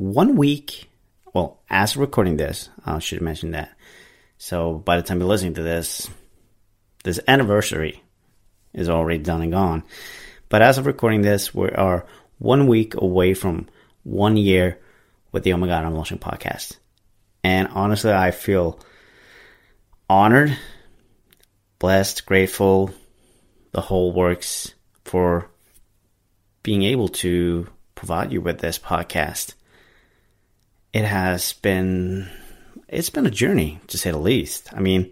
one week, well, as recording this, I should have mentioned that. So by the time you're listening to this, this anniversary is already done and gone. But as of recording this, we are one week away from one year with the Oh My God, I'm Launching podcast. And honestly, I feel honored, blessed, grateful, the whole works for being able to provide you with this podcast. It has been it's been a journey to say the least. I mean,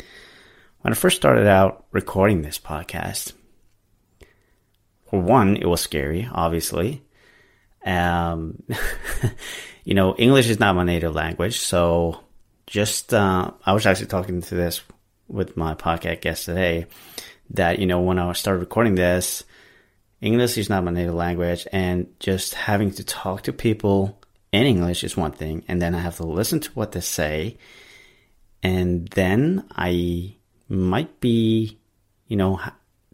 when I first started out recording this podcast, for one, it was scary, obviously. Um, you know, English is not my native language, so just uh, I was actually talking to this with my podcast guest today that you know when I started recording this, English is not my native language, and just having to talk to people in English is one thing, and then I have to listen to what they say, and then I might be, you know,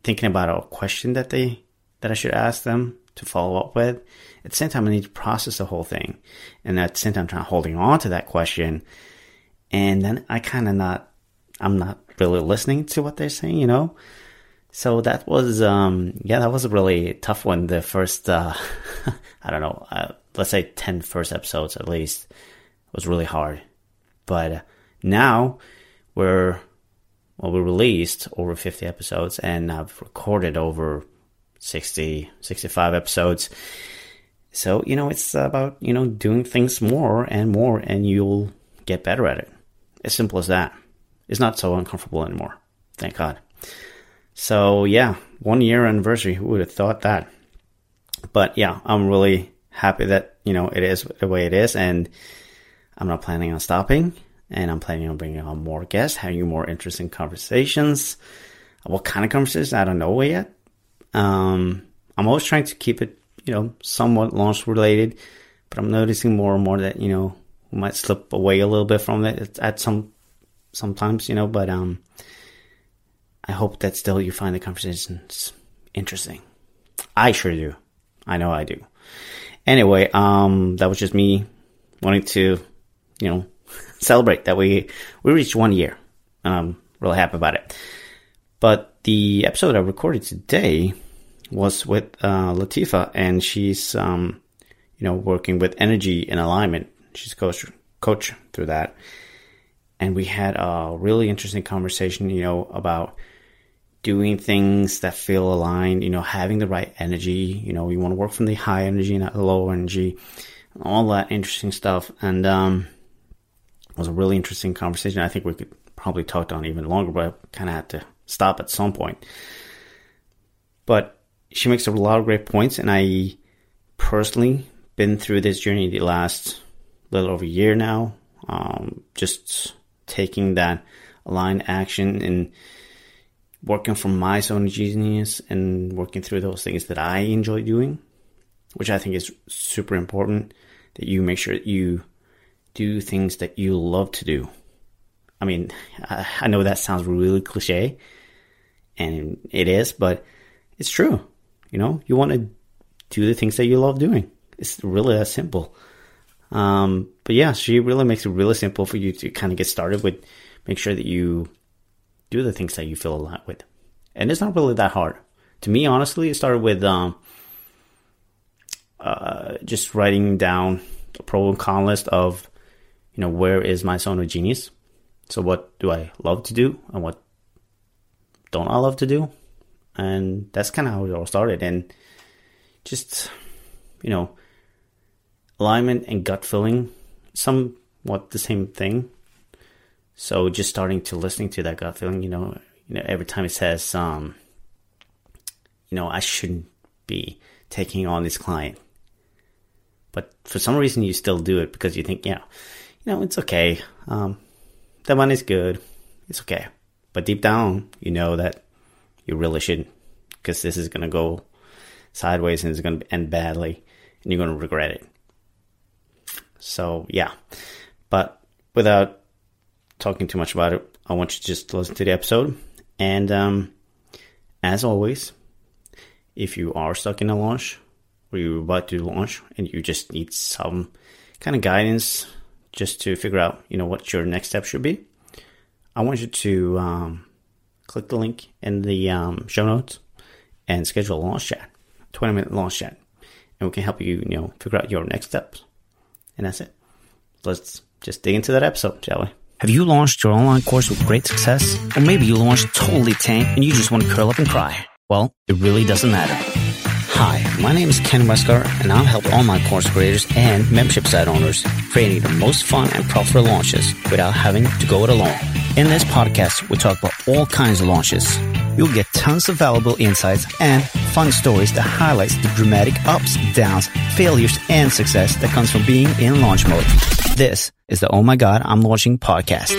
thinking about a question that they that I should ask them to follow up with. At the same time, I need to process the whole thing, and at the same time, I'm trying holding on to that question, and then I kind of not, I'm not really listening to what they're saying, you know. So that was, um, yeah, that was a really tough one. The first, uh, I don't know, uh, let's say 10 first episodes at least was really hard. But now we're, well, we released over 50 episodes and I've recorded over 60, 65 episodes. So, you know, it's about, you know, doing things more and more and you'll get better at it. As simple as that. It's not so uncomfortable anymore. Thank God. So yeah, one year anniversary. Who would have thought that? But yeah, I'm really happy that, you know, it is the way it is. And I'm not planning on stopping. And I'm planning on bringing on more guests, having more interesting conversations. What kind of conversations? I don't know yet. Um, I'm always trying to keep it, you know, somewhat launch related, but I'm noticing more and more that, you know, we might slip away a little bit from it at some, sometimes, you know, but, um, I hope that still you find the conversations interesting. I sure do. I know I do. Anyway, um, that was just me wanting to, you know, celebrate that we we reached one year. Um, really happy about it. But the episode I recorded today was with uh, Latifa, and she's um, you know working with energy and alignment. She's coach coach through that, and we had a really interesting conversation. You know about doing things that feel aligned, you know, having the right energy. You know, you want to work from the high energy, not the low energy, all that interesting stuff. And um, it was a really interesting conversation. I think we could probably talk on even longer, but I kind of had to stop at some point. But she makes a lot of great points, and I personally been through this journey the last little over a year now. Um, just taking that aligned action and working from my of genius and working through those things that I enjoy doing, which I think is super important that you make sure that you do things that you love to do. I mean, I, I know that sounds really cliche and it is, but it's true. You know, you want to do the things that you love doing. It's really that simple. Um, but yeah, she really makes it really simple for you to kind of get started with. Make sure that you do the things that you feel aligned with. And it's not really that hard. To me, honestly, it started with um, uh, just writing down a pro and con list of, you know, where is my zone of genius? So what do I love to do and what don't I love to do? And that's kind of how it all started. And just, you know, alignment and gut feeling, somewhat the same thing. So just starting to listening to that gut feeling, you know, you know, every time it says, um, you know, I shouldn't be taking on this client. but for some reason you still do it because you think, yeah, you know, it's okay. Um, the money's good. It's okay. But deep down, you know that you really shouldn't because this is to go sideways and it's to end badly and you're to regret it. So, yeah. But without talking too much about it, I want you to just listen to the episode. And um, as always, if you are stuck in a launch or you're about to launch and you just need some kind of guidance just to figure out, you know, what your next step should be, I want you to um, click the link in the um, show notes and schedule a launch chat, 20 minute launch chat. And we can help you, you know, figure out your next steps. And that's it. Let's just dig into that episode, shall we? Have you launched your online course with great success? Or maybe you launched totally tank and you just want to curl up and cry? Well, it really doesn't matter. Hi, my name is Ken Westgaard, and I'll help online course creators and membership site owners creating the most fun and profitable launches without having to go it alone. In this podcast, we talk about all kinds of launches. You'll get tons of valuable insights and fun stories that highlights the dramatic ups, downs, failures, and success that comes from being in launch mode. This is the Oh My God, I'm Launching podcast.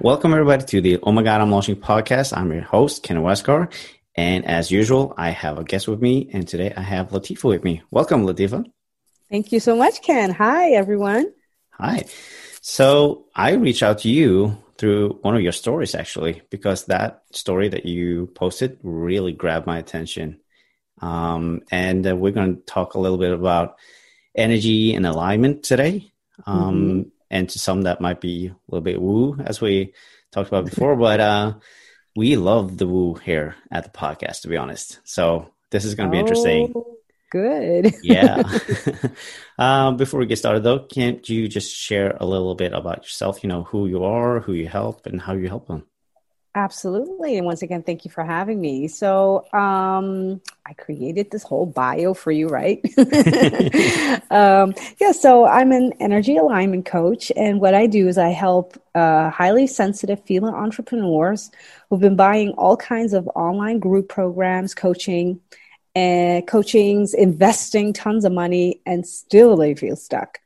Welcome everybody to the Oh My God, I'm Launching podcast. I'm your host, Ken Westgaard. And as usual, I have a guest with me. And today I have Latifa with me. Welcome, Latifa. Thank you so much, Ken. Hi, everyone. Hi. So I reached out to you through one of your stories, actually, because that story that you posted really grabbed my attention. Um, and uh, we're going to talk a little bit about energy and alignment today. Um, mm-hmm. And to some, that might be a little bit woo, as we talked about before, but uh, we love the woo here at the podcast, to be honest. So this is going to be oh, interesting. Good. yeah. um, before we get started, though, can't you just share a little bit about yourself? You know, who you are, who you help, and how you help them? Absolutely. And once again, thank you for having me. So, um, I created this whole bio for you, right? um, yeah, so I'm an energy alignment coach. And what I do is I help uh, highly sensitive female entrepreneurs who've been buying all kinds of online group programs, coaching, and coachings, investing tons of money, and still they feel stuck.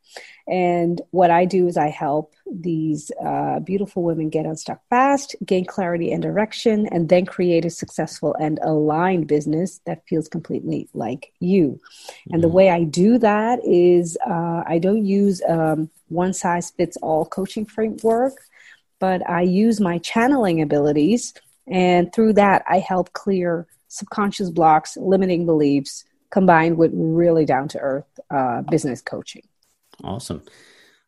And what I do is I help these uh, beautiful women get unstuck fast, gain clarity and direction, and then create a successful and aligned business that feels completely like you. Mm-hmm. And the mm-hmm. way I do that is uh, I don't use um, one size fits all coaching framework, but I use my channeling abilities. And through that, I help clear subconscious blocks, limiting beliefs, combined with really down to earth uh, business coaching. Awesome.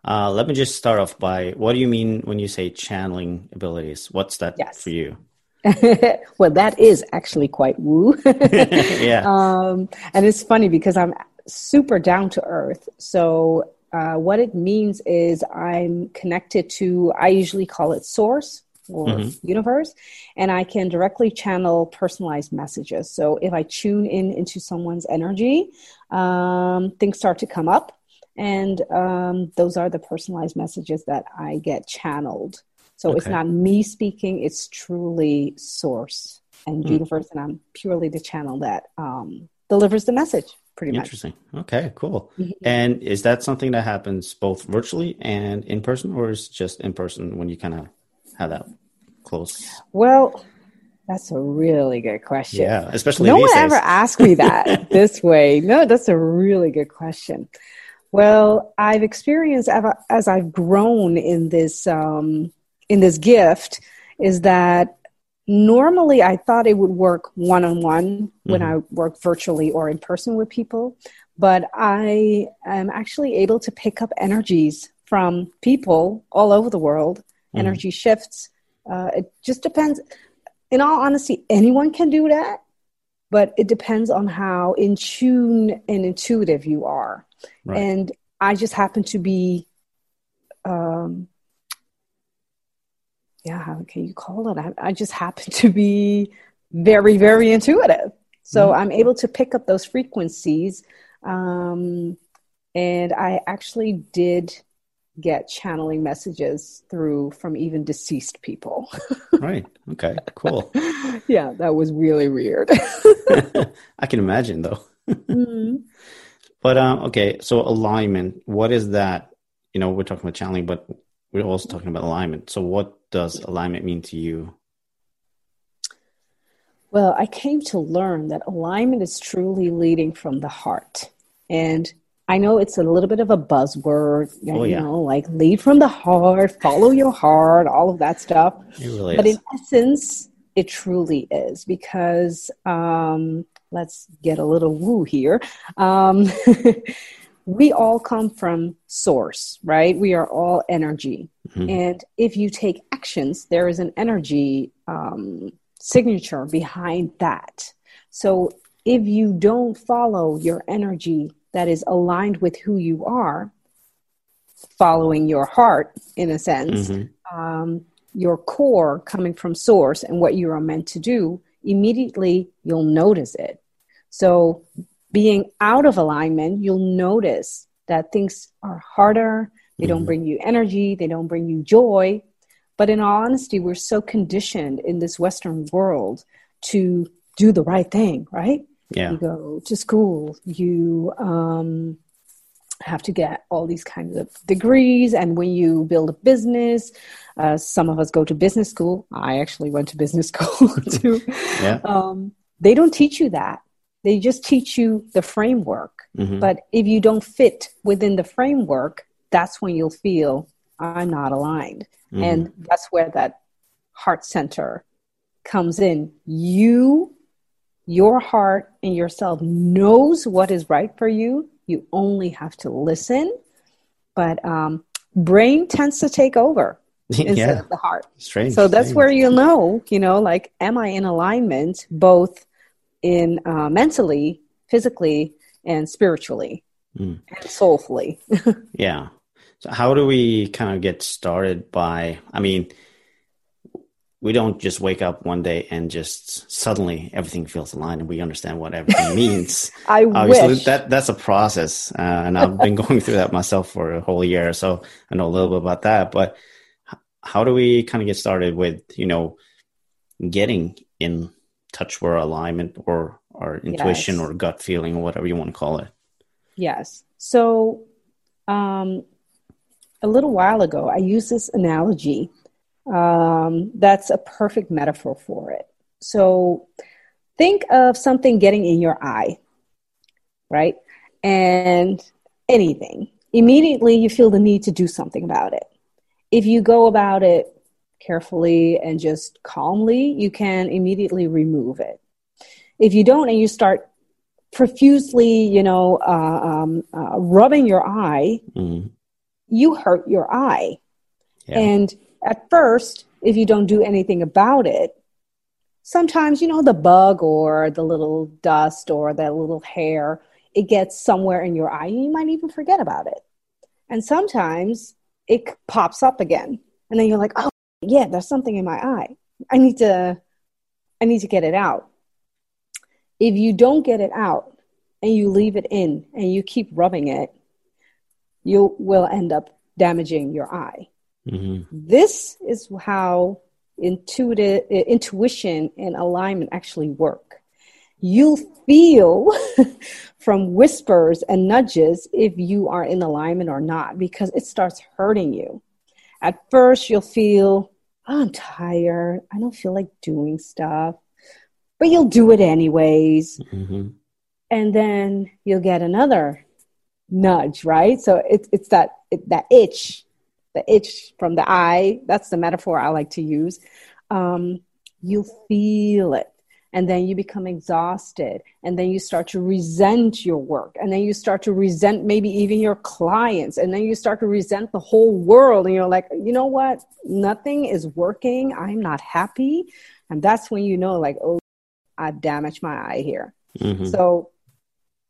Uh, let me just start off by what do you mean when you say channeling abilities? What's that yes. for you? well, that is actually quite woo. yeah. Um, and it's funny because I'm super down to earth. So, uh, what it means is I'm connected to, I usually call it source or mm-hmm. universe, and I can directly channel personalized messages. So, if I tune in into someone's energy, um, things start to come up and um, those are the personalized messages that I get channeled. So okay. it's not me speaking; it's truly source and mm. universe, and I'm purely the channel that um, delivers the message. Pretty Interesting. much. Okay, cool. Mm-hmm. And is that something that happens both virtually and in person, or is just in person when you kind of have that close? Well, that's a really good question. Yeah, especially no one days. ever asked me that this way. No, that's a really good question. Well, I've experienced as I've grown in this um, in this gift is that normally I thought it would work one on one when mm-hmm. I work virtually or in person with people, but I am actually able to pick up energies from people all over the world. Mm-hmm. Energy shifts. Uh, it just depends. In all honesty, anyone can do that, but it depends on how in tune and intuitive you are. Right. And I just happen to be, um, yeah, how can you call it? I, I just happen to be very, very intuitive. So mm-hmm. I'm able to pick up those frequencies. Um, and I actually did get channeling messages through from even deceased people. right. Okay. Cool. yeah, that was really weird. I can imagine though. mm-hmm. But um, okay, so alignment. What is that? You know, we're talking about channeling, but we're also talking about alignment. So, what does alignment mean to you? Well, I came to learn that alignment is truly leading from the heart. And I know it's a little bit of a buzzword, oh, you yeah. know, like lead from the heart, follow your heart, all of that stuff. Really but is. in essence, it truly is because um, let's get a little woo here. Um, we all come from source, right? We are all energy. Mm-hmm. And if you take actions, there is an energy um, signature behind that. So if you don't follow your energy that is aligned with who you are, following your heart in a sense, mm-hmm. um, your core coming from source and what you are meant to do, immediately you'll notice it. So, being out of alignment, you'll notice that things are harder, they mm-hmm. don't bring you energy, they don't bring you joy. But in all honesty, we're so conditioned in this Western world to do the right thing, right? Yeah. You go to school, you um, have to get all these kinds of degrees. And when you build a business, uh, some of us go to business school. I actually went to business school too. yeah. Um, they don't teach you that. They just teach you the framework. Mm-hmm. But if you don't fit within the framework, that's when you'll feel I'm not aligned. Mm-hmm. And that's where that heart center comes in. You, your heart and yourself knows what is right for you you only have to listen. But um, brain tends to take over instead yeah. of the heart. Strange. So that's where you know, you know, like, am I in alignment both in uh, mentally, physically, and spiritually, mm. and soulfully? yeah. So how do we kind of get started by? I mean, we don't just wake up one day and just suddenly everything feels aligned and we understand what everything means. I Obviously, wish that that's a process, uh, and I've been going through that myself for a whole year, so I know a little bit about that. But how do we kind of get started with you know getting in touch with our alignment or our intuition yes. or gut feeling or whatever you want to call it? Yes. So, um, a little while ago, I used this analogy um, that's a perfect metaphor for it. So think of something getting in your eye, right? And anything. Immediately, you feel the need to do something about it. If you go about it carefully and just calmly, you can immediately remove it. If you don't and you start profusely, you know, uh, um, uh, rubbing your eye, mm-hmm. you hurt your eye. Yeah. And at first, if you don't do anything about it, sometimes, you know, the bug or the little dust or that little hair, it gets somewhere in your eye and you might even forget about it. And sometimes it pops up again. And then you're like, oh, yeah, there's something in my eye. I need to, I need to get it out. If you don't get it out and you leave it in and you keep rubbing it, you will end up damaging your eye. Mm-hmm. This is how intuitive intuition and alignment actually work. You'll feel from whispers and nudges if you are in alignment or not because it starts hurting you. At first, you'll feel, oh, I'm tired. I don't feel like doing stuff, but you'll do it anyways. Mm-hmm. And then you'll get another nudge, right? So it, it's that it, that itch the itch from the eye. That's the metaphor I like to use. Um, you feel it. And then you become exhausted. And then you start to resent your work. And then you start to resent maybe even your clients. And then you start to resent the whole world. And you're like, you know what? Nothing is working. I'm not happy. And that's when you know, like, oh, I've damaged my eye here. Mm-hmm. So,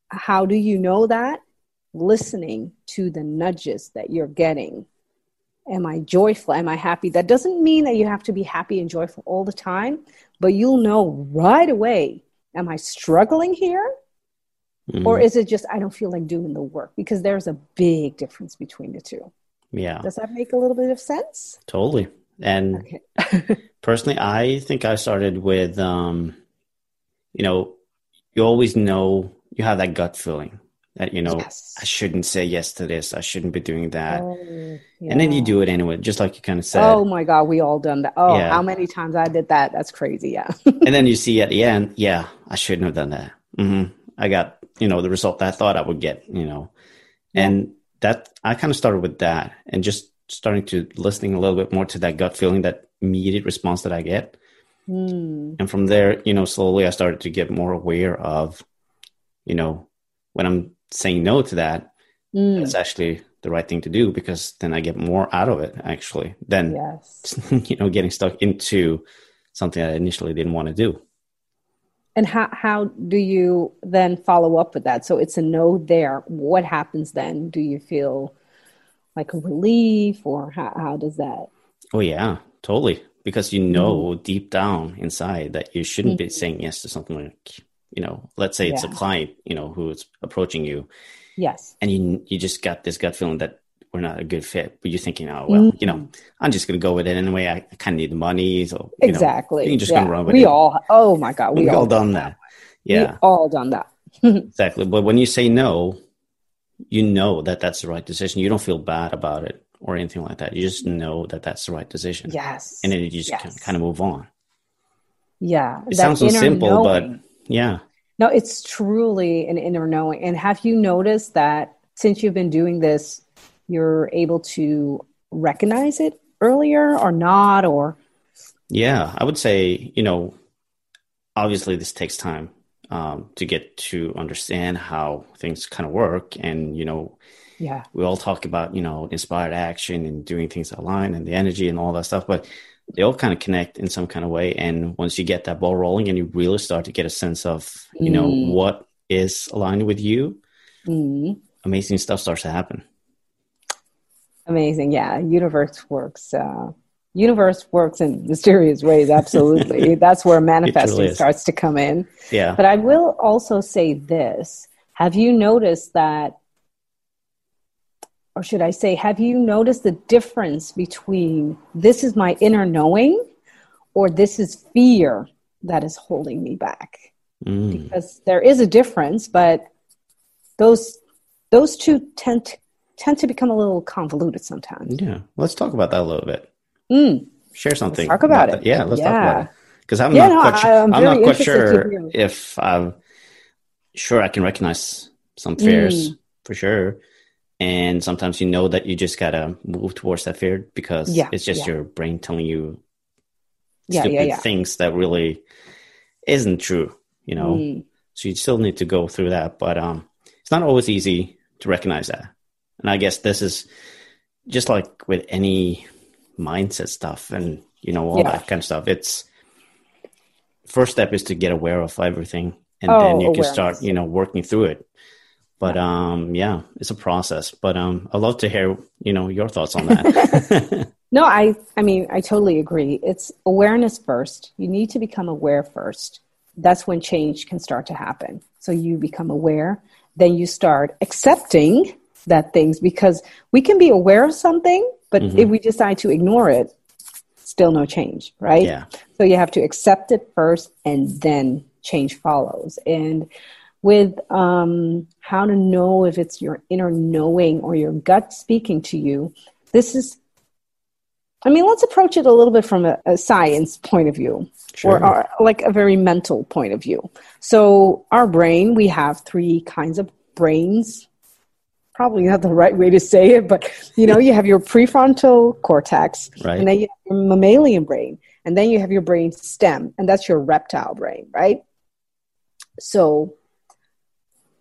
how do you know that? Listening to the nudges that you're getting Am I joyful? Am I happy? That doesn't mean that you have to be happy and joyful all the time, but you'll know right away am I struggling here? Mm-hmm. Or is it just I don't feel like doing the work? Because there's a big difference between the two. Yeah. Does that make a little bit of sense? Totally. And okay. personally, I think I started with, um, you know, you always know you have that gut feeling that you know Yes. I shouldn't say yes to this, I shouldn't be doing that, Oh, and then you do it anyway, just like you kind of said. Oh my God, we all done that. Oh, Yeah. how many times I did that? That's crazy. Yeah. and then you see at the end, yeah, I shouldn't have done that. hmm I got you know the result that I thought I would get, you know, and that I kind of started with that, and just starting to listening a little bit more to that gut feeling, that immediate response that I get, Hmm. and from there, you know, slowly I started to get more aware of, you know, when I'm saying no to that, Mm. that's actually the right thing to do because then I get more out of it actually than Yes. you know getting stuck into something I initially didn't want to do. And how how do you then follow up with that? So it's a no there. What happens then? Do you feel like a relief, or how how does that? Oh yeah, totally. Because you know deep down inside that you shouldn't be saying yes to something like, you know, let's say it's a client, you know, who is approaching you, Yes. and you you just got this gut feeling that we're not a good fit, but you're thinking, oh well, you know, mm. I'm just gonna go with it anyway. I, I kind of need the money, so you know, Exactly. you're just yeah. gonna run with we it. all. Oh my God. We We've all all done that. Yeah, We all done that. exactly. But when you say no, you know that that's the right decision. You don't feel bad about it or anything like that. You just know that that's the right decision. Yes. And then you just Yes. kind of move on. yeah. It sounds so simple, but knowing. Yeah. No, it's truly an inner knowing. And have you noticed that since you've been doing this, you're able to recognize it earlier or not? Or Yeah, I would say, you know, obviously this takes time um, to get to understand how things kind of work. And, you know, yeah, we all talk about, you know, inspired action and doing things align and the energy and all that stuff, but they all kind of connect in some kind of way. And once you get that ball rolling and you really start to get a sense of, you know, Mm. what is aligned with you, Mhm. amazing stuff starts to happen. amazing. Yeah, universe works. Uh, universe works in mysterious ways. Absolutely, that's where manifesting starts to come in. Yeah. But I will also say this: Have you noticed that? Or should I say, have you noticed the difference between this is my inner knowing or this is fear that is holding me back? Mm. because there is a difference, but those those two tend to, tend to become a little convoluted sometimes. Yeah. Let's talk about that a little bit. Mm, Share something. talk about that. it. Yeah, let's talk about it. Because I'm Yeah, not no, quite I- sure. I'm I'm, not quite sure if I'm sure I can recognize some fears Mm. for sure. And sometimes you know that you just gotta move towards that fear because Yeah, it's just yeah. your brain telling you Yeah, stupid things that really isn't true. You know, Mm, so you still need to go through that, but um, it's not always easy to recognize that. And I guess this is just like with any mindset stuff and you know all that kind of stuff. It's first step is to get aware of everything, and Oh, then you can start you know working through it. But um, yeah, it's a process. But um, I'd love to hear you know your thoughts on that. No, I I mean I totally agree. It's awareness first. You need to become aware first. That's when change can start to happen. So you become aware, then you start accepting that things because we can be aware of something, but Mhm. if we decide to ignore it, still no change, right? yeah, So you have to accept it first and then change follows. And with um, how to know if it's your inner knowing or your gut speaking to you, this is, I mean, let's approach it a little bit from a, a science point of view sure. or, or like a very mental point of view. So, our brain, we have three kinds of brains. Probably not the right way to say it, but you know, you have your prefrontal cortex, Right. and then you have your mammalian brain, and then you have your brain stem, and that's your reptile brain, right? So,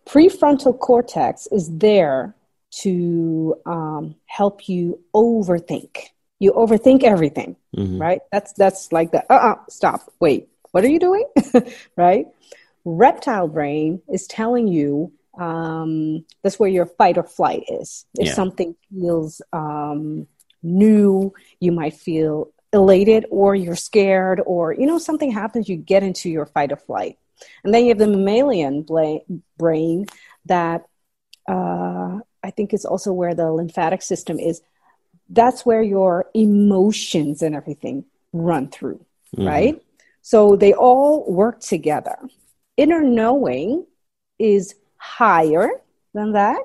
prefrontal cortex is there to um, help you overthink. You overthink everything Mhm. right that's that's like the uh-uh stop wait what are you doing right reptile brain is telling you um, that's where your fight or flight is if Yeah. something feels um, new you might feel elated or you're scared or you know something happens you get into your fight or flight and then you have the mammalian brain that uh, i think is also where the lymphatic system is that's where your emotions and everything run through, Mhm. right? So they all work together. Inner knowing is higher than that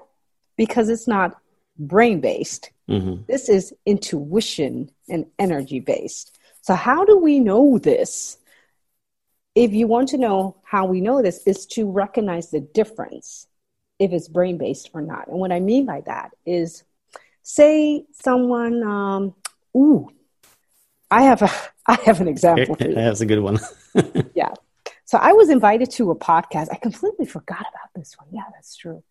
because it's not brain based. Mm-hmm. This is intuition and energy based. So, how do we know this? If you want to know how we know this, is to recognize the difference if it's brain based or not. And what I mean by that is, say someone, um, ooh, I have a, I have an example. For you. That's a good one. yeah. So I was invited to a podcast. I completely forgot about this one. Yeah, that's true.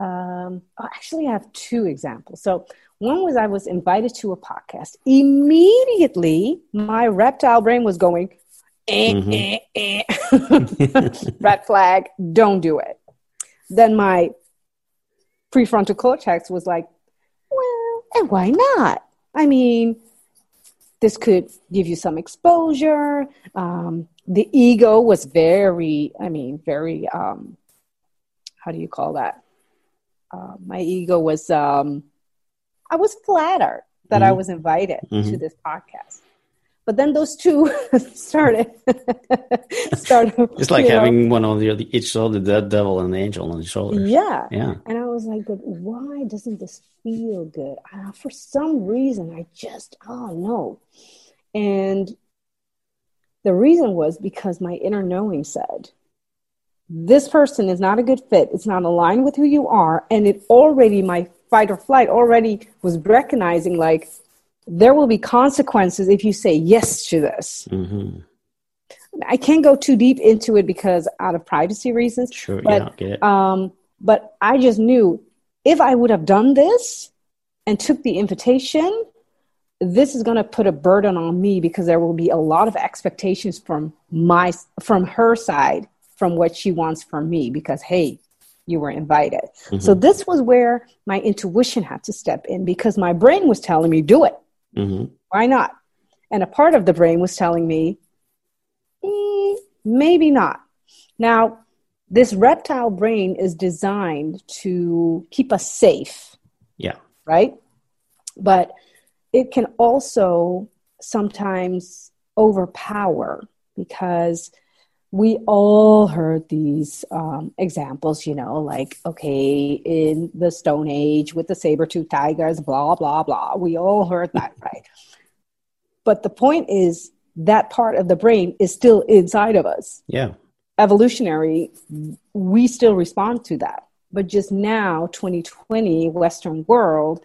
Um, oh, actually, I have two examples. So one was I was invited to a podcast. Immediately, my reptile brain was going, eh, Mhm. eh, eh. red flag, don't do it. Then my prefrontal cortex was like, well, and why not? I mean, this could give you some exposure. Um, the ego was very, I mean, very, um, how do you call that? Uh, my ego was, um, I was flattered that I Mhm. was invited to Mhm. this podcast. But then those two started, started. It's like know, having one on the other each shoulder, the devil and the angel on the shoulder. yeah. Yeah. And I was like, but why doesn't this feel good? Uh, for some reason, I just, oh no. And the reason was because my inner knowing said, this person is not a good fit. It's not aligned with who you are. And it already, my fight or flight already was recognizing like, there will be consequences if you say yes to this. hmm I can't go too deep into it because out of privacy reasons. Sure. But, yeah. Um, but I just knew if I would have done this and took the invitation, this is going to put a burden on me because there will be a lot of expectations from my from her side from what she wants from me because hey you were invited so this was where my intuition had to step in because my brain was telling me do it hmm why not and a part of the brain was telling me "Eh, maybe not now this reptile brain is designed to keep us safe Yeah. right? But it can also sometimes overpower because we all heard these um, examples, you know, like, okay, in the Stone Age with the saber tooth tigers, blah, blah, blah. We all heard that, right? But the point is that part of the brain is still inside of us Yeah. evolutionary, we still respond to that. But just now, 2020, Western world,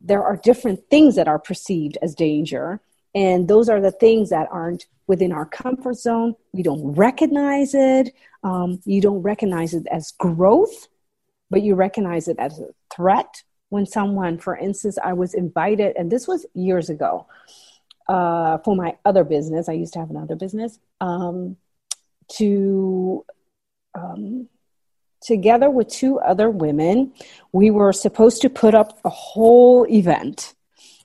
there are different things that are perceived as danger. And those are the things that aren't within our comfort zone. We don't recognize it. Um, you don't recognize it as growth, but you recognize it as a threat. When someone, for instance, I was invited, and this was years ago uh, for my other business, I used to have another business. Um, to um, together with two other women we were supposed to put up a whole event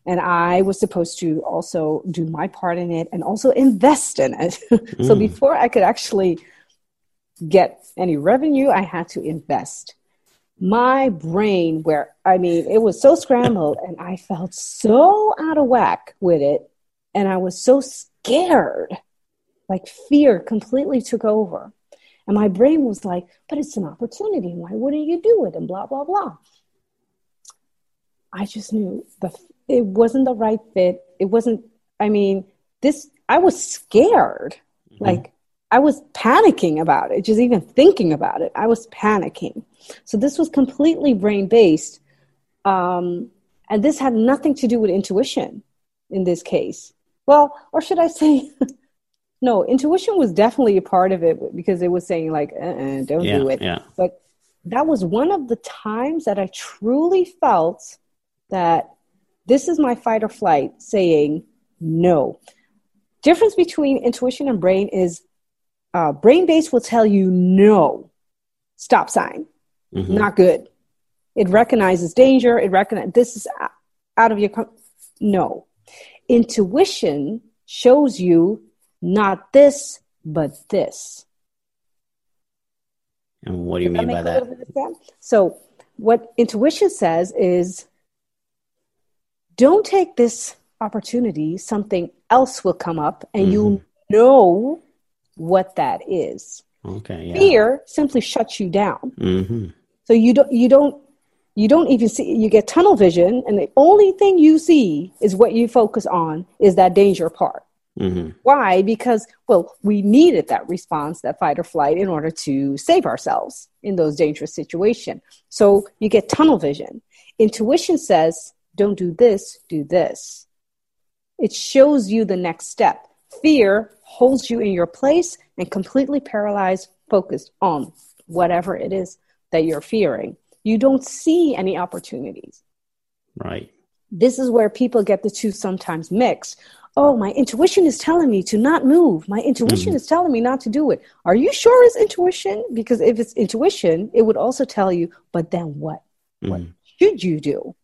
and i was supposed to also do my part in it and also invest in it so Mm. before i could actually get any revenue i had to invest my brain where i mean it was so scrambled and i felt so out of whack with it and i was so scared like fear completely took over. And my brain was like, but it's an opportunity. Why wouldn't you do it? And blah, blah, blah. I just knew the it wasn't the right fit. It wasn't, I mean, this I was scared. Like I was panicking about it, just even thinking about it. I was panicking. So this was completely brain based. Um, and this had nothing to do with intuition in this case. Well, or should I say, no, intuition was definitely a part of it because it was saying, like, uh-uh, don't Yeah. do it. Yeah. But that was one of the times that I truly felt that this is my fight or flight saying no. Difference between intuition and brain is uh, brain base will tell you no, stop sign, Mhm. not good. It recognizes danger. It recognizes this is out of your com- no. Intuition shows you not this, but this. And what do you Does mean by that? little bit of sense? So, what intuition says is don't take this opportunity, something else will come up, and you'll know what that is. Okay. Yeah. Fear simply shuts you down. hmm So you don't you don't you don't even see you get tunnel vision and the only thing you see is what you focus on is that danger part. Mm-hmm. Why? Because, well, we needed that response, that fight or flight, in order to save ourselves in those dangerous situations. So you get tunnel vision. Intuition says, don't do this, do this. It shows you the next step. Fear holds you in your place and completely paralyzed, focused on whatever it is that you're fearing. You don't see any opportunities. Right. This is where people get the two sometimes mixed oh, my intuition is telling me to not move. My intuition mm-hmm. is telling me not to do it. Are you sure it's intuition? Because if it's intuition, it would also tell you, but then what? Mm-hmm. What should you do?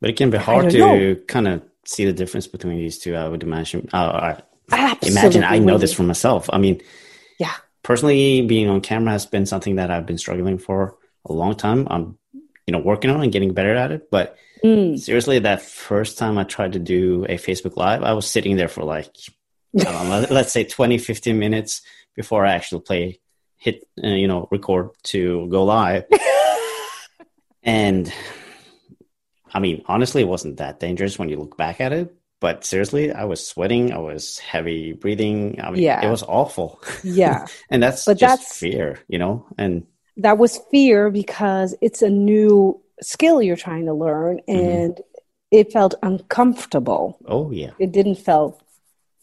But it can be hard to kind of see the difference between these two, I would imagine. Uh, I imagine I know this for myself. I mean, yeah. Personally, being on camera has been something that I've been struggling for a long time. I'm, you know, working on and getting better at it. But Mm. Seriously, that first time I tried to do a Facebook Live, I was sitting there for like, know, let's say 20, 15 minutes before I actually play, hit, uh, you know, record to go live. and I mean, honestly, it wasn't that dangerous when you look back at it. But seriously, I was sweating. I was heavy breathing. I mean, yeah. it was awful. Yeah. and that's but just that's, fear, you know? And that was fear because it's a new skill you're trying to learn mm-hmm. and mm-hmm. it felt uncomfortable oh yeah it didn't feel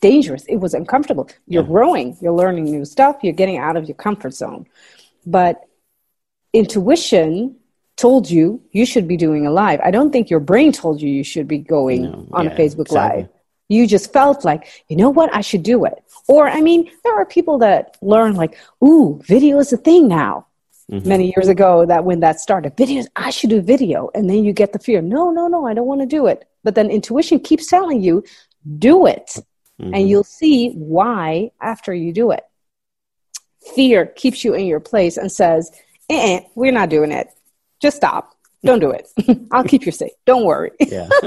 dangerous it was uncomfortable you're yeah. growing you're learning new stuff you're getting out of your comfort zone but intuition told you you should be doing a live. I don't think your brain told you you should be going no, on yeah, a facebook exactly. live. You just felt like you know what? I should do it. Or i mean there are people that learn like ooh video is a thing now. Mm-hmm. many years ago that when that started videos i should do video. And then you get the fear no no no i don't want to do it. But then intuition keeps telling you do it. Mm-hmm. and you'll see why after you do it. Fear keeps you in your place and says eh, we're not doing it just stop don't do it i'll keep you safe don't worry yeah.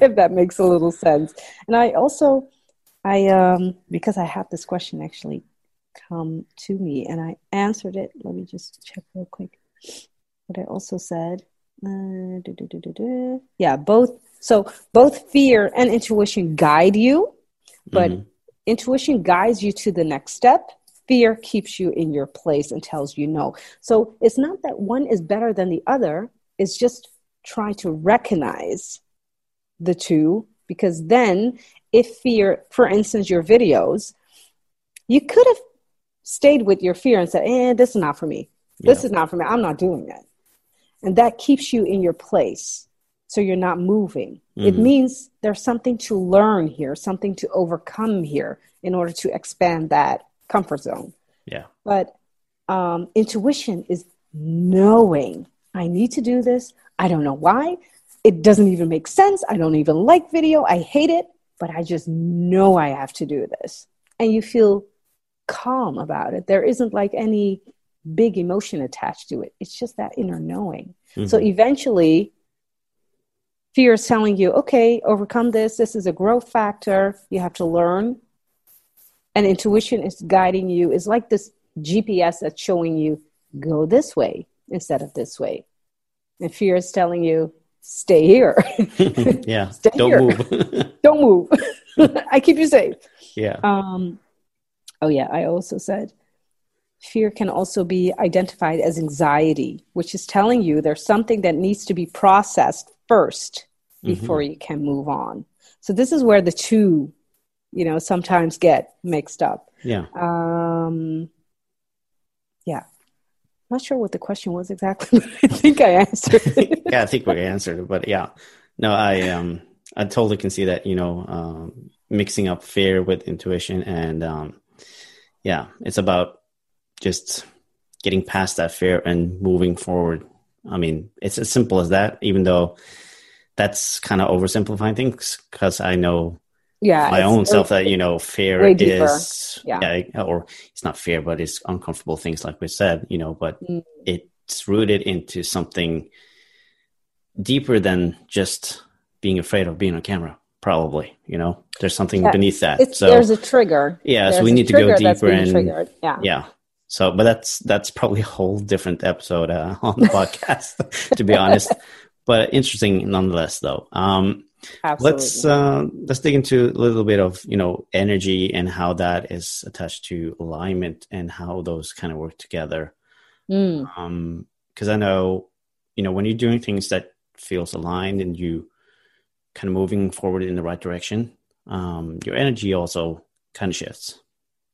if that makes a little sense and i also i um because i have this question actually come to me and I answered it. Let me just check real quick what I also said. Uh, yeah, both. So both fear and intuition guide you, but mm-hmm. intuition guides you to the next step. Fear keeps you in your place and tells you no. So it's not that one is better than the other. It's just try to recognize the two because then if fear, for instance, your videos, you could have stayed with your fear and said, eh, this is not for me. This yeah. is not for me. I'm not doing it. And that keeps you in your place. So you're not moving. Mm-hmm. It means there's something to learn here, something to overcome here in order to expand that comfort zone. Yeah. But um, intuition is knowing I need to do this. I don't know why. It doesn't even make sense. I don't even like video. I hate it, but I just know I have to do this. And you feel calm about it. There isn't like any big emotion attached to it. It's just that inner knowing. Mm-hmm. So eventually, fear is telling you, okay, overcome this. This is a growth factor. You have to learn. And intuition is guiding you, is like this GPS that's showing you, go this way instead of this way. And fear is telling you, stay here. yeah. stay Don't here. move. Don't move. I keep you safe. Yeah. Um, Oh, yeah, I also said fear can also be identified as anxiety, which is telling you there's something that needs to be processed first before mm-hmm. you can move on. So this is where the two, you know, sometimes get mixed up. Yeah. Um, yeah. I'm not sure what the question was exactly, but I think I answered it. yeah, I think we answered it, but yeah. No, I um I totally can see that, you know, um, mixing up fear with intuition and um yeah, it's about just getting past that fear and moving forward. I mean, it's as simple as that, even though that's kind of oversimplifying things because I know yeah, my own self that, you know, fear is, yeah. yeah. or it's not fear, but it's uncomfortable things like we said, you know, but mm. it's rooted into something deeper than just being afraid of being on camera probably you know there's something yeah, beneath that so there's a trigger yeah there's so we need to go deeper and triggered. yeah yeah So, but that's that's probably a whole different episode uh, on the podcast, to be honest. But interesting nonetheless, though. Um, Absolutely. let's uh, let's dig into a little bit of you know energy and how that is attached to alignment and how those kind of work together. Mm. Um, because I know, you know, when you're doing things that feels aligned and you kind of moving forward in the right direction, um, your energy also kind of shifts.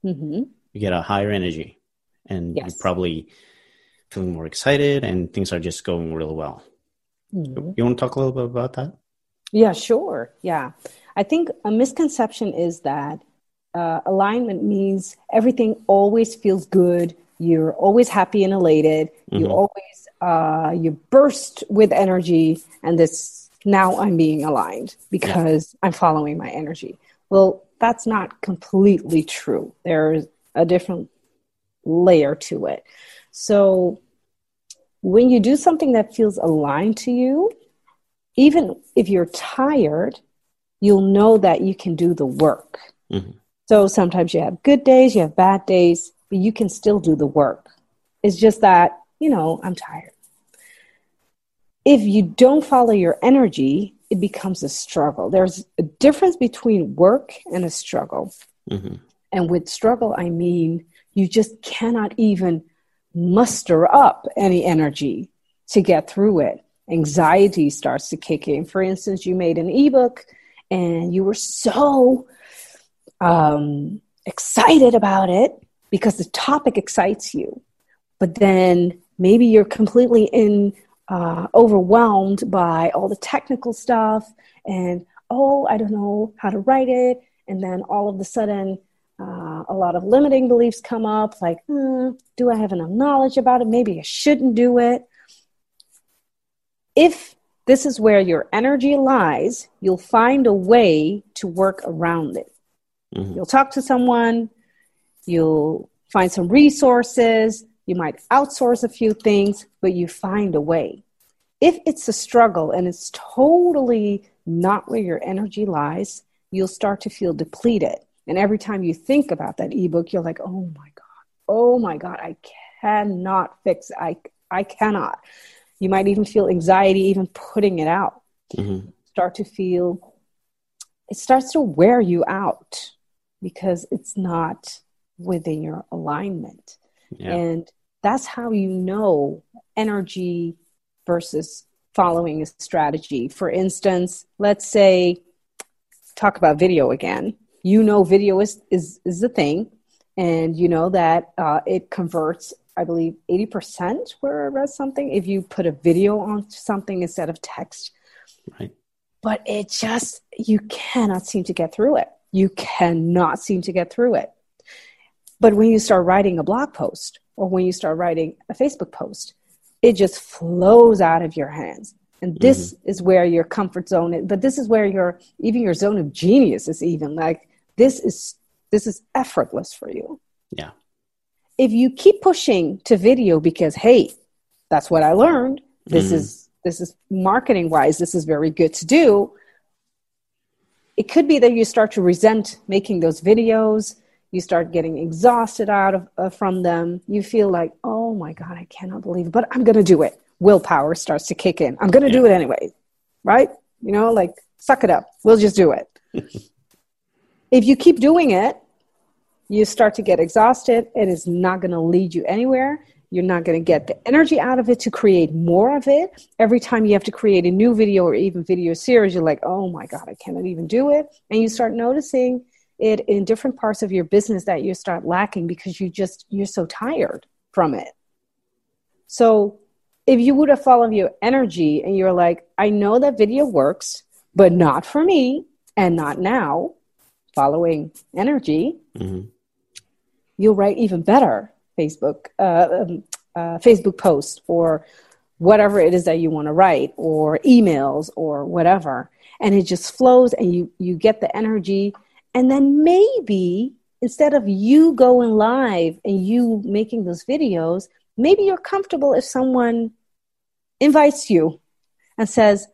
hmm You get a higher energy, and Yes. you're probably feeling more excited, and things are just going really well. hmm You want to talk a little bit about that? Yeah, sure. Yeah. I think a misconception is that uh, alignment means everything always feels good. You're always happy and elated. You Mhm. always uh, you burst with energy, and this now I'm being aligned because I'm following my energy. Well, that's not completely true. There's a different layer to it. So when you do something that feels aligned to you, even if you're tired, you'll know that you can do the work. Mhm. So sometimes you have good days, you have bad days, but you can still do the work. It's just that, you know, I'm tired. If you don't follow your energy, it becomes a struggle. There's a difference between work and a struggle. hmm And with struggle, I mean you just cannot even muster up any energy to get through it. Anxiety starts to kick in. For instance, you made an ebook and you were so um, excited about it because the topic excites you. But then maybe you're completely in uh, overwhelmed by all the technical stuff and oh, I don't know how to write it. And then all of a sudden, uh, a lot of limiting beliefs come up like, hmm, do I have enough knowledge about it? Maybe I shouldn't do it. If this is where your energy lies, you'll find a way to work around it. hmm You'll talk to someone, you'll find some resources, you might outsource a few things, but you find a way. If it's a struggle and it's totally not where your energy lies, you'll start to feel depleted. And every time you think about that ebook, you're like, oh my God, oh my God, I cannot fix it. I, I cannot. You might even feel anxiety even putting it out. hmm Start to feel, it starts to wear you out because it's not within your alignment. Yeah. And that's how you know energy versus following a strategy. For instance, let's say, talk about video again. You know, video is, is, is the thing, and you know that uh, it converts, I believe, 80% where I read something if you put a video on something instead of text. Right. But it just, you cannot seem to get through it. You cannot seem to get through it. But when you start writing a blog post or when you start writing a Facebook post, it just flows out of your hands. And this mm-hmm. is where your comfort zone is, but this is where your even your zone of genius is even like this is this is effortless for you. Yeah. If you keep pushing to video because hey, that's what I learned. This Mhm. is this is marketing wise, this is very good to do. It could be that you start to resent making those videos. You start getting exhausted out of uh, from them. You feel like oh my god i cannot believe it but i'm going to do it. Willpower starts to kick in. I'm going to do it anyway right? You know like suck it up. We'll just do it. If you keep doing it you start to get exhausted. It is not going to lead you anywhere. You're not going to get the energy out of it to create more of it. Every time you have to create a new video or even video series you're like oh my god i cannot even do it. And you start noticing it in different parts of your business that you start lacking because you just you're so tired from it. So if you would have followed your energy and you're like i know that video works but not for me and not now following energy hmm you'll write even better facebook uh, um, uh, facebook post or whatever it is that you want to write or emails or whatever and it just flows and you you get the energy and then maybe instead of you going live and you making those videos, maybe you're comfortable if someone invites you and says,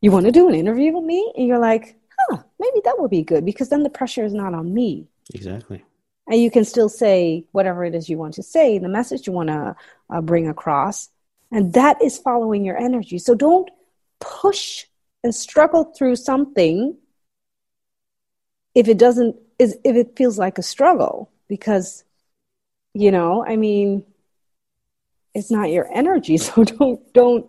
You want to do an interview with me? And you're like, Huh, maybe that would be good because then the pressure is not on me. Exactly. And you can still say whatever it is you want to say, the message you want to uh, bring across, and that is following your energy. So don't push and struggle through something if it doesn't is if it feels like a struggle. Because you know i mean it's not your energy. So don't don't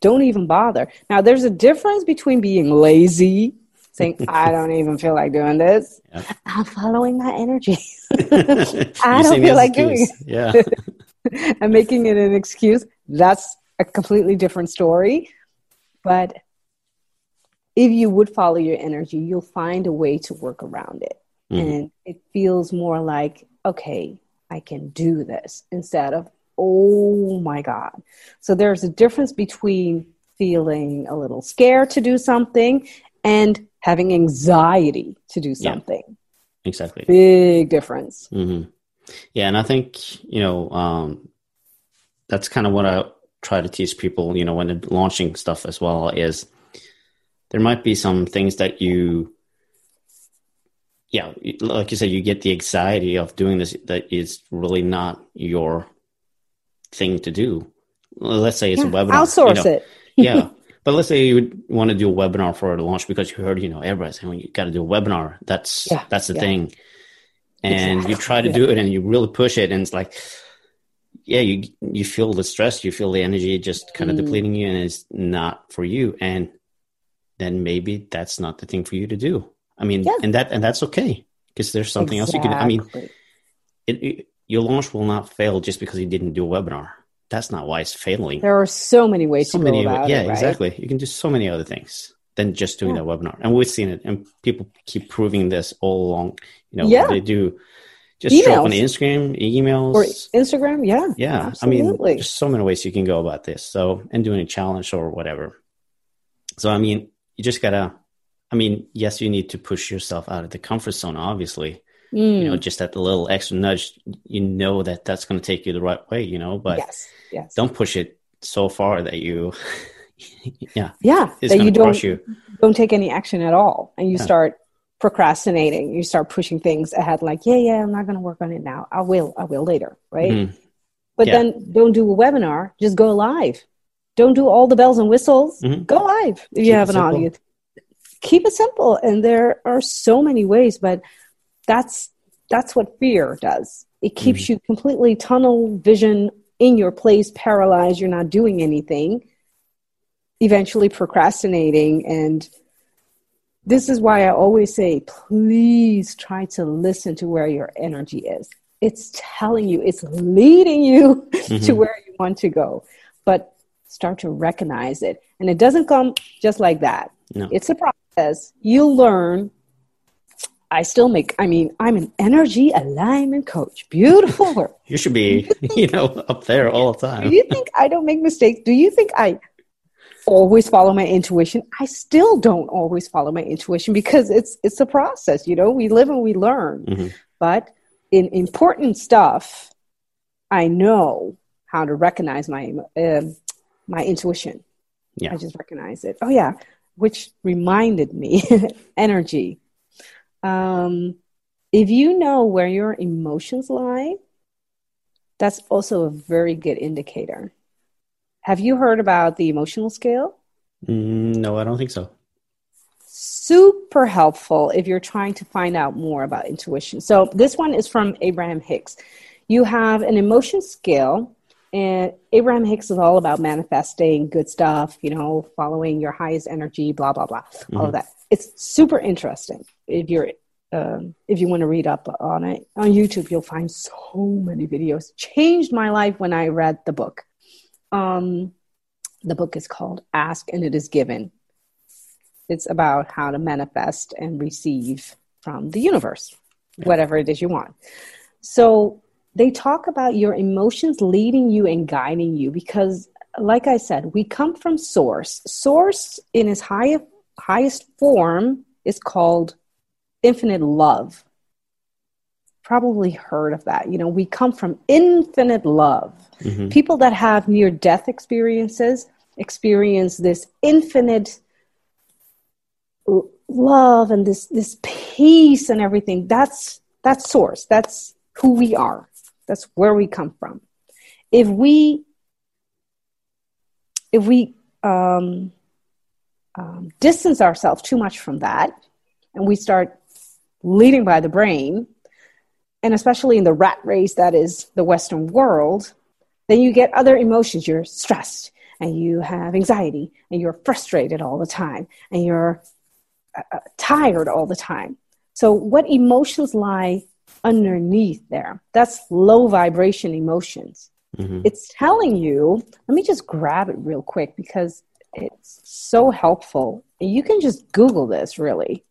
don't even bother. Now there's a difference between being lazy saying i don't even feel like doing this. Yeah. i'm following my energy. I don't feel like doing it. Yeah. And making it an excuse. That's a completely different story. But if you would follow your energy you'll find a way to work around it. Mm. and it feels more like okay i can do this instead of oh my god. So there's a difference between feeling a little scared to do something and having anxiety to do something. Yeah, exactly. Big difference. Mm-hmm. yeah and i think you know um, that's kind of what i try to teach people you know when they're launching stuff as well is there might be some things that you yeah like you said you get the anxiety of doing this that is really not your thing to do. Let's say it's yeah, a webinar outsource you know, it. Yeah but let's say you want to do a webinar for a launch because you heard you know everybody's saying well, you got to do a webinar that's yeah, that's the yeah. thing and exactly. you try to do it and you really push it and it's like yeah you you feel the stress you feel the energy just kind of mm. depleting you and it's not for you and then maybe that's not the thing for you to do. I mean, yeah. and that and that's okay because there's something exactly. else you can. I mean, it, it, your launch will not fail just because you didn't do a webinar. That's not why it's failing. There are so many ways so to many, go about yeah, it. Yeah, exactly. You can do so many other things than just doing yeah. that webinar. And we've seen it, and people keep proving this all along. You know, yeah. they do just emails. show up on Instagram, emails, or Instagram. Yeah, yeah. Absolutely. I mean, there's so many ways you can go about this. So, and doing a challenge or whatever. So, I mean, you just gotta i mean yes you need to push yourself out of the comfort zone obviously mm. you know mm. just that little extra nudge you know that that's going to take you the right way you know but yes, yes. don't push it so far that you yeah yeah that you don't you. don't take any action at all and you yeah. start procrastinating you start pushing things ahead like yeah yeah i'm not going to work on it now i will i will later right mm-hmm. but yeah. then don't do a webinar just go live don't do all the bells and whistles. Mm-hmm. Go live if Keep you have an simple. audience. Keep it simple. And there are so many ways, but that's that's what fear does. It keeps mm-hmm. you completely tunnel vision in your place, paralyzed. You're not doing anything. Eventually procrastinating. And this is why I always say, please try to listen to where your energy is. It's telling you, it's leading you mm-hmm. to where you want to go. But start to recognize it. And it doesn't come just like that. No. It's a process. You learn. I still make, I mean, I'm an energy alignment coach. Beautiful work. you should be, you know, up there all the time. Do you think I don't make mistakes? Do you think I always follow my intuition? I still don't always follow my intuition because it's it's a process, you know. We live and we learn. Mm-hmm. But in important stuff, I know how to recognize my um, my intuition. Yeah. I just recognize it. Oh yeah, which reminded me energy. Um, if you know where your emotions lie, that's also a very good indicator. Have you heard about the emotional scale? Mm, no, I don't think so. Super helpful if you're trying to find out more about intuition. So, this one is from Abraham Hicks. You have an emotion scale and Abraham Hicks is all about manifesting good stuff, you know, following your highest energy, blah blah blah, mm-hmm. all of that. It's super interesting. If you're um, if you want to read up on it on YouTube, you'll find so many videos. Changed my life when I read the book. Um, the book is called Ask and It Is Given. It's about how to manifest and receive from the universe, yeah. whatever it is you want. So they talk about your emotions leading you and guiding you because like i said we come from source. Source in its high, highest form is called infinite love. Probably heard of that. You know we come from infinite love. Mm-hmm. people that have near death experiences experience this infinite love and this this peace and everything. That's that's source. That's who we are. That's where we come from. If we if we um, um, distance ourselves too much from that, and we start leading by the brain, and especially in the rat race that is the Western world, then you get other emotions. You're stressed, and you have anxiety, and you're frustrated all the time, and you're uh, uh tired all the time. So, what emotions lie underneath there? That's low vibration emotions. Mm-hmm. It's telling you, let me just grab it real quick because it's so helpful. You can just Google this, really.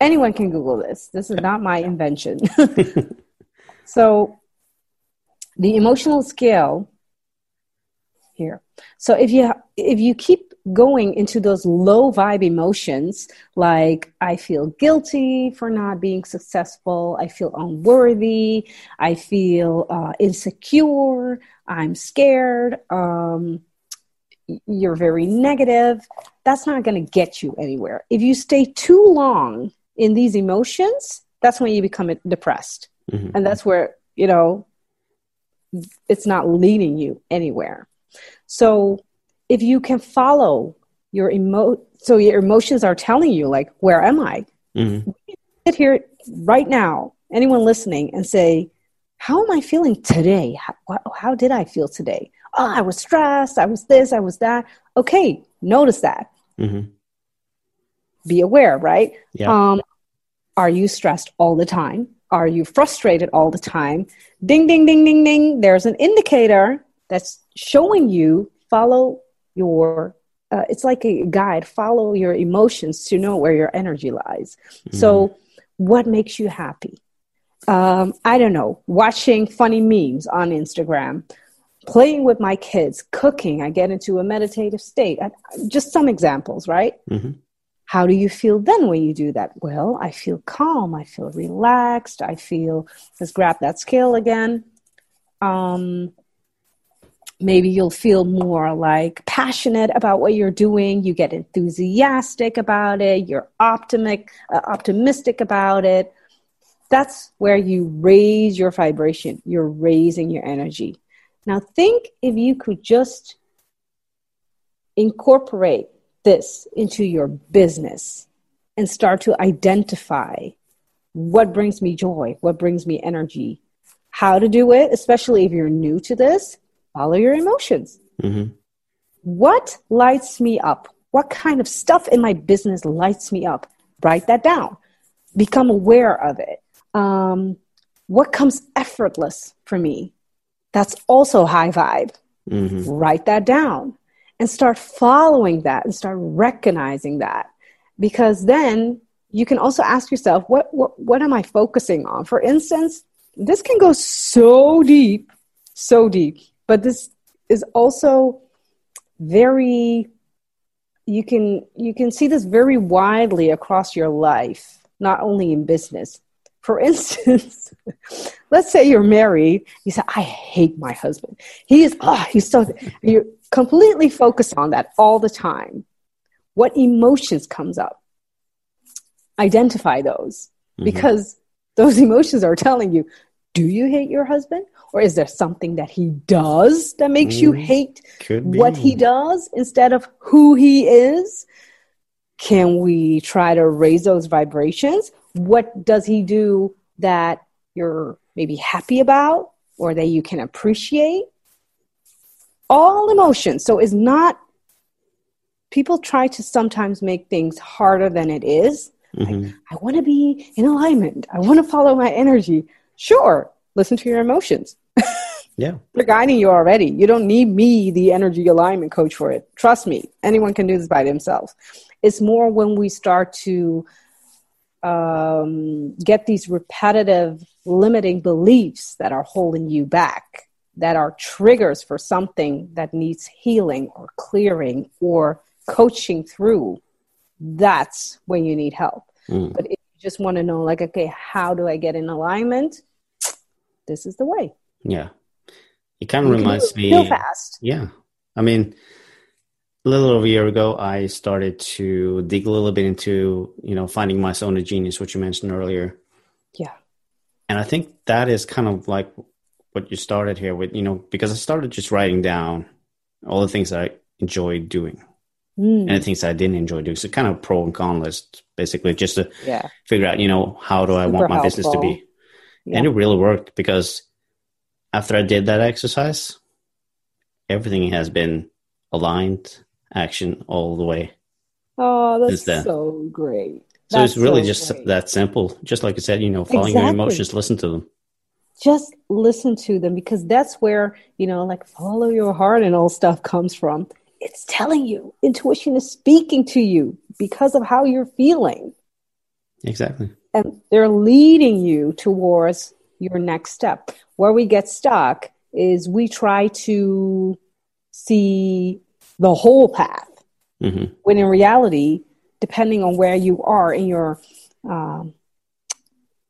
Anyone can Google this. This is not my invention. so, the emotional scale here. So if you if you keep going into those low vibe emotions like I feel guilty for not being successful, I feel unworthy, I feel uh, insecure, I'm scared, um, you're very negative, that's not going to get you anywhere. If you stay too long in these emotions, that's when you become depressed. Mm-hmm. And that's where, you know, it's not leading you anywhere. So if you can follow your emo, so your emotions are telling you like, where am I? Mm-hmm. Sit here right now, anyone listening, and say, how am I feeling today? How, how did I feel today? Oh, I was stressed. I was this. I was that. Okay, notice that. Mm-hmm. Be aware, right? Yeah. Um, are you stressed all the time? Are you frustrated all the time? Ding, ding, ding, ding, ding. There's an indicator that's showing you follow your uh, it's like a guide. Follow your emotions to know where your energy lies. Mm-hmm. so what makes you happy? Um, i don't know. Watching funny memes on instagram playing with my kids cooking. I get into a meditative state. I, just some examples right? Mm-hmm. how do you feel then when you do that? Well i feel calm. I feel relaxed. I feel let's grab that scale again. Um, maybe you'll feel more like passionate about what you're doing. You get enthusiastic about it. You're optimistic uh, optimistic about it. That's where you raise your vibration. You're raising your energy. Now think if you could just incorporate this into your business and start to identify what brings me joy what brings me energy how to do it especially if you're new to this follow your emotions. Mm-hmm. What lights me up? What kind of stuff in my business lights me up? Write that down. Become aware of it. Um, what comes effortless for me? That's also high vibe. Mm-hmm. Write that down and start following that and start recognizing that. Because then you can also ask yourself, what, what, what am I focusing on? For instance, this can go so deep, so deep but this is also very you can you can see this very widely across your life not only in business. For instance let's say you're married. You say i hate my husband. He is oh he's so You're completely focused on that all the time. What emotions comes up? Identify those. Mm-hmm. because those emotions are telling you do you hate your husband or is there something that he does that makes mm, you hate what he does instead of who he is? Can we try to raise those vibrations? What does he do that you're maybe happy about or that you can appreciate? All emotions. So it's not, people try to sometimes make things harder than it is. Mm-hmm. Like, I want to be in alignment. I want to follow my energy. Sure, listen to your emotions. yeah. They're guiding you already. You don't need me, the energy alignment coach, for it. Trust me, anyone can do this by themselves. It's more when we start to um, get these repetitive limiting beliefs that are holding you back, that are triggers for something that needs healing or clearing or coaching through. That's when you need help. Mm. But if you just want to know, like, okay, how do I get in alignment? This is the way. Yeah. It kind of reminds me. Real fast. Yeah. I mean, a little over a year ago, I started to dig a little bit into, you know, finding my zone of genius, which you mentioned earlier. Yeah. and I think that is kind of like what you started here with, you know, because I started just writing down all the things I enjoyed doing mm. and the things I didn't enjoy doing. So kind of pro and con list, basically, just to yeah. figure out, you know, how do I Super want my helpful. business to be? Yeah. And it really worked because after I did that exercise, everything has been aligned, action all the way. Oh, that's so great. So that's it's really so just great. that simple. Just like I said, you know, following exactly. your emotions, listen to them. Just listen to them because that's where, you know, like follow your heart and all stuff comes from. It's telling you, intuition is speaking to you because of how you're feeling. Exactly. And they're leading you towards your next step. Where we get stuck is we try to see the whole path. Mm-hmm. When in reality, depending on where you are in your um,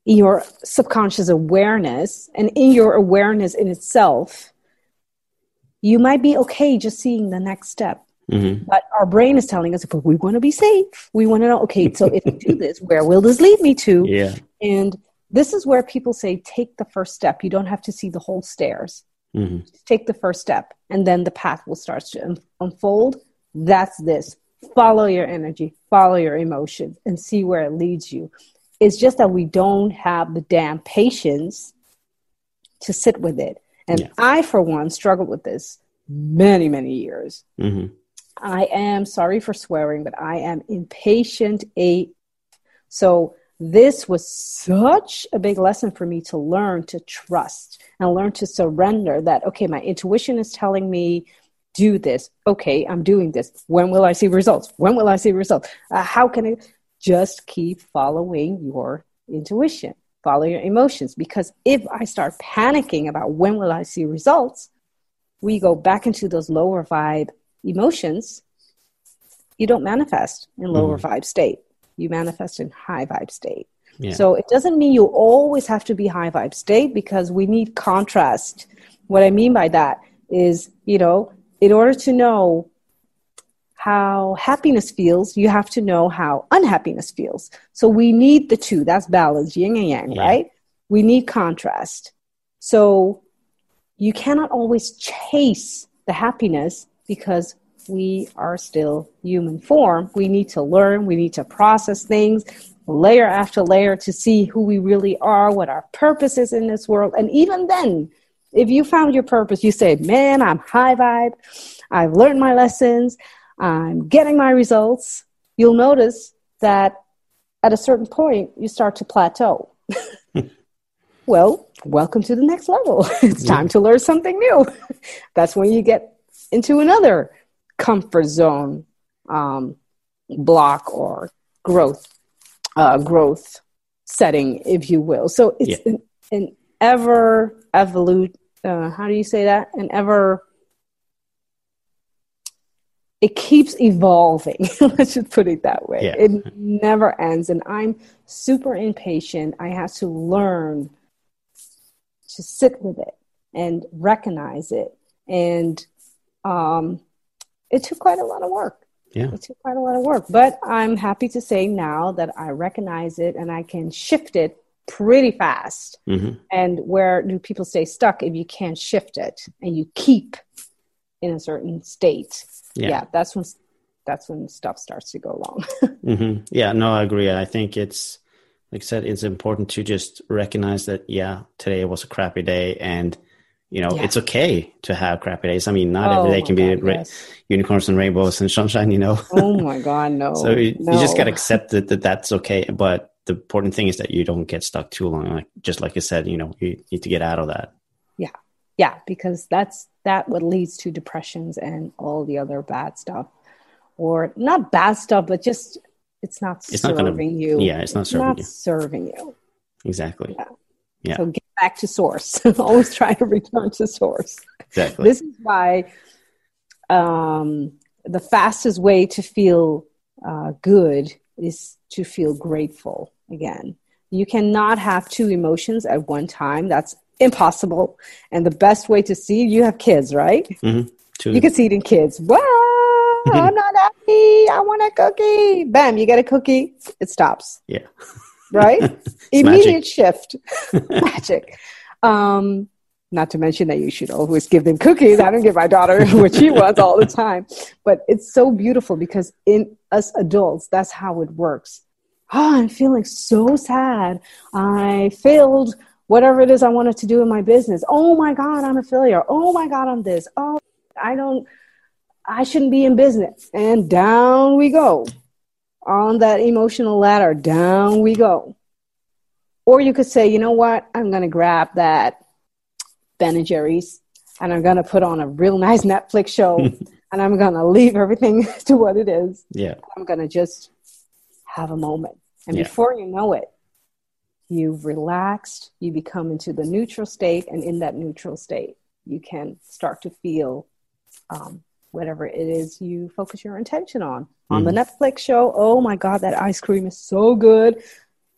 in your subconscious awareness and in your awareness in itself, you might be okay just seeing the next step. Mm-hmm. But our brain is telling us, but we want to be safe. We want to know, okay, so if we do this, where will this lead me to? Yeah. And this is where people say, take the first step. You don't have to see the whole stairs. Mm-hmm. Take the first step, and then the path will start to unfold. That's this. Follow your energy, follow your emotions, and see where it leads you. It's just that we don't have the damn patience to sit with it. And yeah. I, for one, struggled with this many, many years. Mm-hmm. I am sorry for swearing, but I am impatient. A so this was such a big lesson for me to learn to trust and learn to surrender that okay my intuition is telling me do this. Okay i'm doing this. When will i see results? When will i see results? Uh, how can i just keep following your intuition follow your emotions? Because if i start panicking about when will i see results we go back into those lower vibe emotions you don't manifest in lower mm. vibe state you manifest in high vibe state. Yeah. So it doesn't mean you always have to be high vibe state because we need contrast. What I mean by that is, you know, in order to know how happiness feels, you have to know how unhappiness feels. So we need the two. That's balance, yin and yang, yeah. right? We need contrast. So you cannot always chase the happiness because we are still human form. We need to learn, we need to process things layer after layer to see who we really are, what our purpose is in this world. And even then, if you found your purpose, you say, Man, I'm high vibe, I've learned my lessons, I'm getting my results, you'll notice that at a certain point, you start to plateau. well, welcome to the next level. it's time to learn something new. That's when you get into another comfort zone um, block or growth uh, growth setting, if you will. So it's yeah. an, an, ever evolute. Uh, how do you say that? An ever it keeps evolving. Let's just put it that way. Yeah. It never ends, and I'm super impatient. I have to learn to sit with it and recognize it and um, it took quite a lot of work. Yeah. It took quite a lot of work. But I'm happy to say now that I recognize it and I can shift it pretty fast. Mm-hmm. And where do people stay stuck if you can't shift it and you keep in a certain state? Yeah, yeah that's when that's when stuff starts to go wrong. mm-hmm. Yeah, no, I agree. I think it's like I said, it's important to just recognize that yeah, today was a crappy day and you know, yeah. it's okay to have crappy days. I mean, not oh every day can God, be ra- yes. unicorns and rainbows and sunshine, you know. oh my God, no. so you, no. you just got to accept that, that that's okay. But the important thing is that you don't get stuck too long. Like, just like I said, you know, you need to get out of that. Yeah. Yeah. Because that's, that what leads to depressions and all the other bad stuff or not bad stuff, but just, it's not it's serving not gonna, you. Yeah. It's not serving not you. serving you. Exactly. Yeah. Yeah. So get back to source. Always try to return to source. Exactly. This is why um, the fastest way to feel uh, good is to feel grateful again. You cannot have two emotions at one time. That's impossible. And the best way to see you have kids, right? Mm-hmm. You can see it in kids. Wow, I'm not happy. I want a cookie. Bam, you get a cookie. It stops. Yeah. right? Immediate shift. magic. Um, not to mention that you should always give them cookies. I don't give my daughter what she wants all the time. But it's so beautiful because in us adults, that's how it works. Oh, I'm feeling so sad. I failed whatever it is I wanted to do in my business. Oh my God, I'm a failure. Oh my God, I'm this. Oh, I don't, I shouldn't be in business. And down we go on that emotional ladder. Down we go. Or you could say, you know what? I'm going to grab that Ben and Jerry's, and I'm gonna put on a real nice Netflix show, and I'm gonna leave everything to what it is. Yeah, I'm gonna just have a moment, and yeah. before you know it, you've relaxed. You become into the neutral state, and in that neutral state, you can start to feel um, whatever it is you focus your intention on. Mm-hmm. On the mm-hmm. Netflix show, oh my God, that ice cream is so good.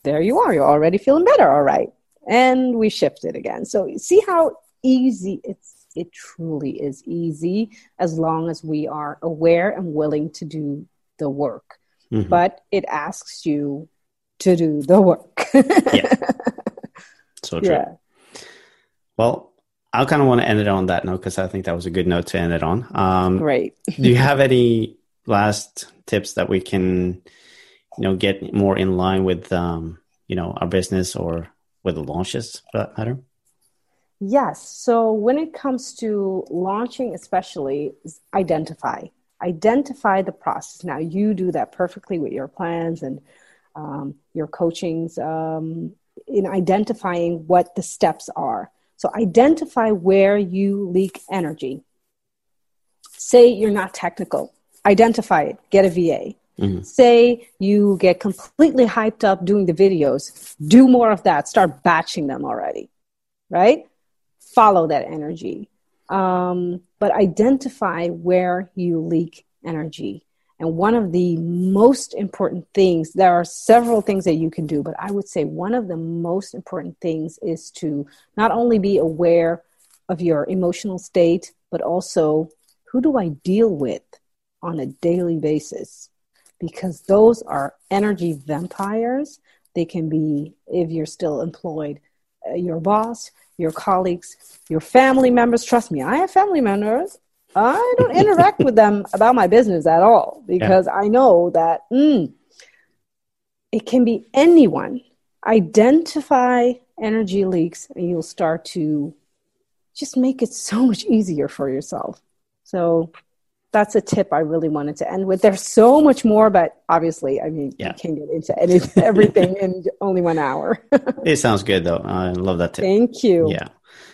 There you are. You're already feeling better. All right. And we shifted again. So see how easy it's it truly is easy as long as we are aware and willing to do the work mm-hmm. but it asks you to do the work yeah so true yeah. well i kind of want to end it on that note because i think that was a good note to end it on um, great do you have any last tips that we can you know get more in line with um, you know our business or with the launches for that matter Yes. So when it comes to launching, especially, identify. Identify the process. Now, you do that perfectly with your plans and um, your coachings um, in identifying what the steps are. So, identify where you leak energy. Say you're not technical, identify it, get a VA. Mm-hmm. Say you get completely hyped up doing the videos, do more of that, start batching them already, right? follow that energy. Um, but identify where you leak energy. And one of the most important things, there are several things that you can do, but I would say one of the most important things is to not only be aware of your emotional state, but also who do I deal with on a daily basis? Because those are energy vampires. They can be, if you're still employed, uh, your boss, your colleagues, your family members. Trust me, I have family members. I don't interact with them about my business at all because yeah. I know that mm, it can be anyone. Identify energy leaks and you'll start to just make it so much easier for yourself. So that's a tip I really wanted to end with. There's so much more, but obviously, I mean, yeah. you can't get into anything, everything in only one hour. it sounds good, though. I love that tip. Thank you. Yeah.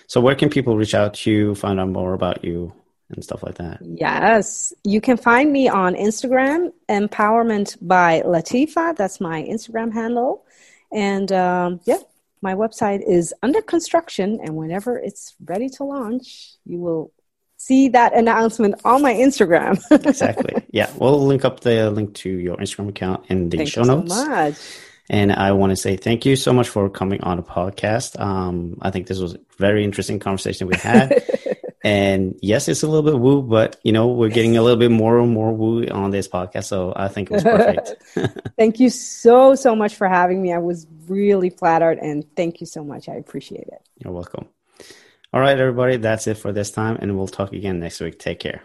So, where can people reach out to you, find out more about you, and stuff like that? Yes, you can find me on Instagram, Empowerment by Latifa. That's my Instagram handle, and um, yeah, my website is under construction, and whenever it's ready to launch, you will see that announcement on my Instagram. exactly. Yeah. We'll link up the link to your Instagram account in the thank show notes. So much. And I want to say thank you so much for coming on the podcast. Um, I think this was a very interesting conversation we had. and yes, it's a little bit woo, but you know, we're getting a little bit more and more woo on this podcast. So I think it was perfect. thank you so, so much for having me. I was really flattered and thank you so much. I appreciate it. You're welcome. All right, everybody, that's it for this time, and we'll talk again next week. Take care.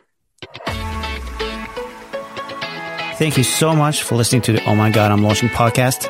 Thank you so much for listening to the Oh My God, I'm Launching podcast.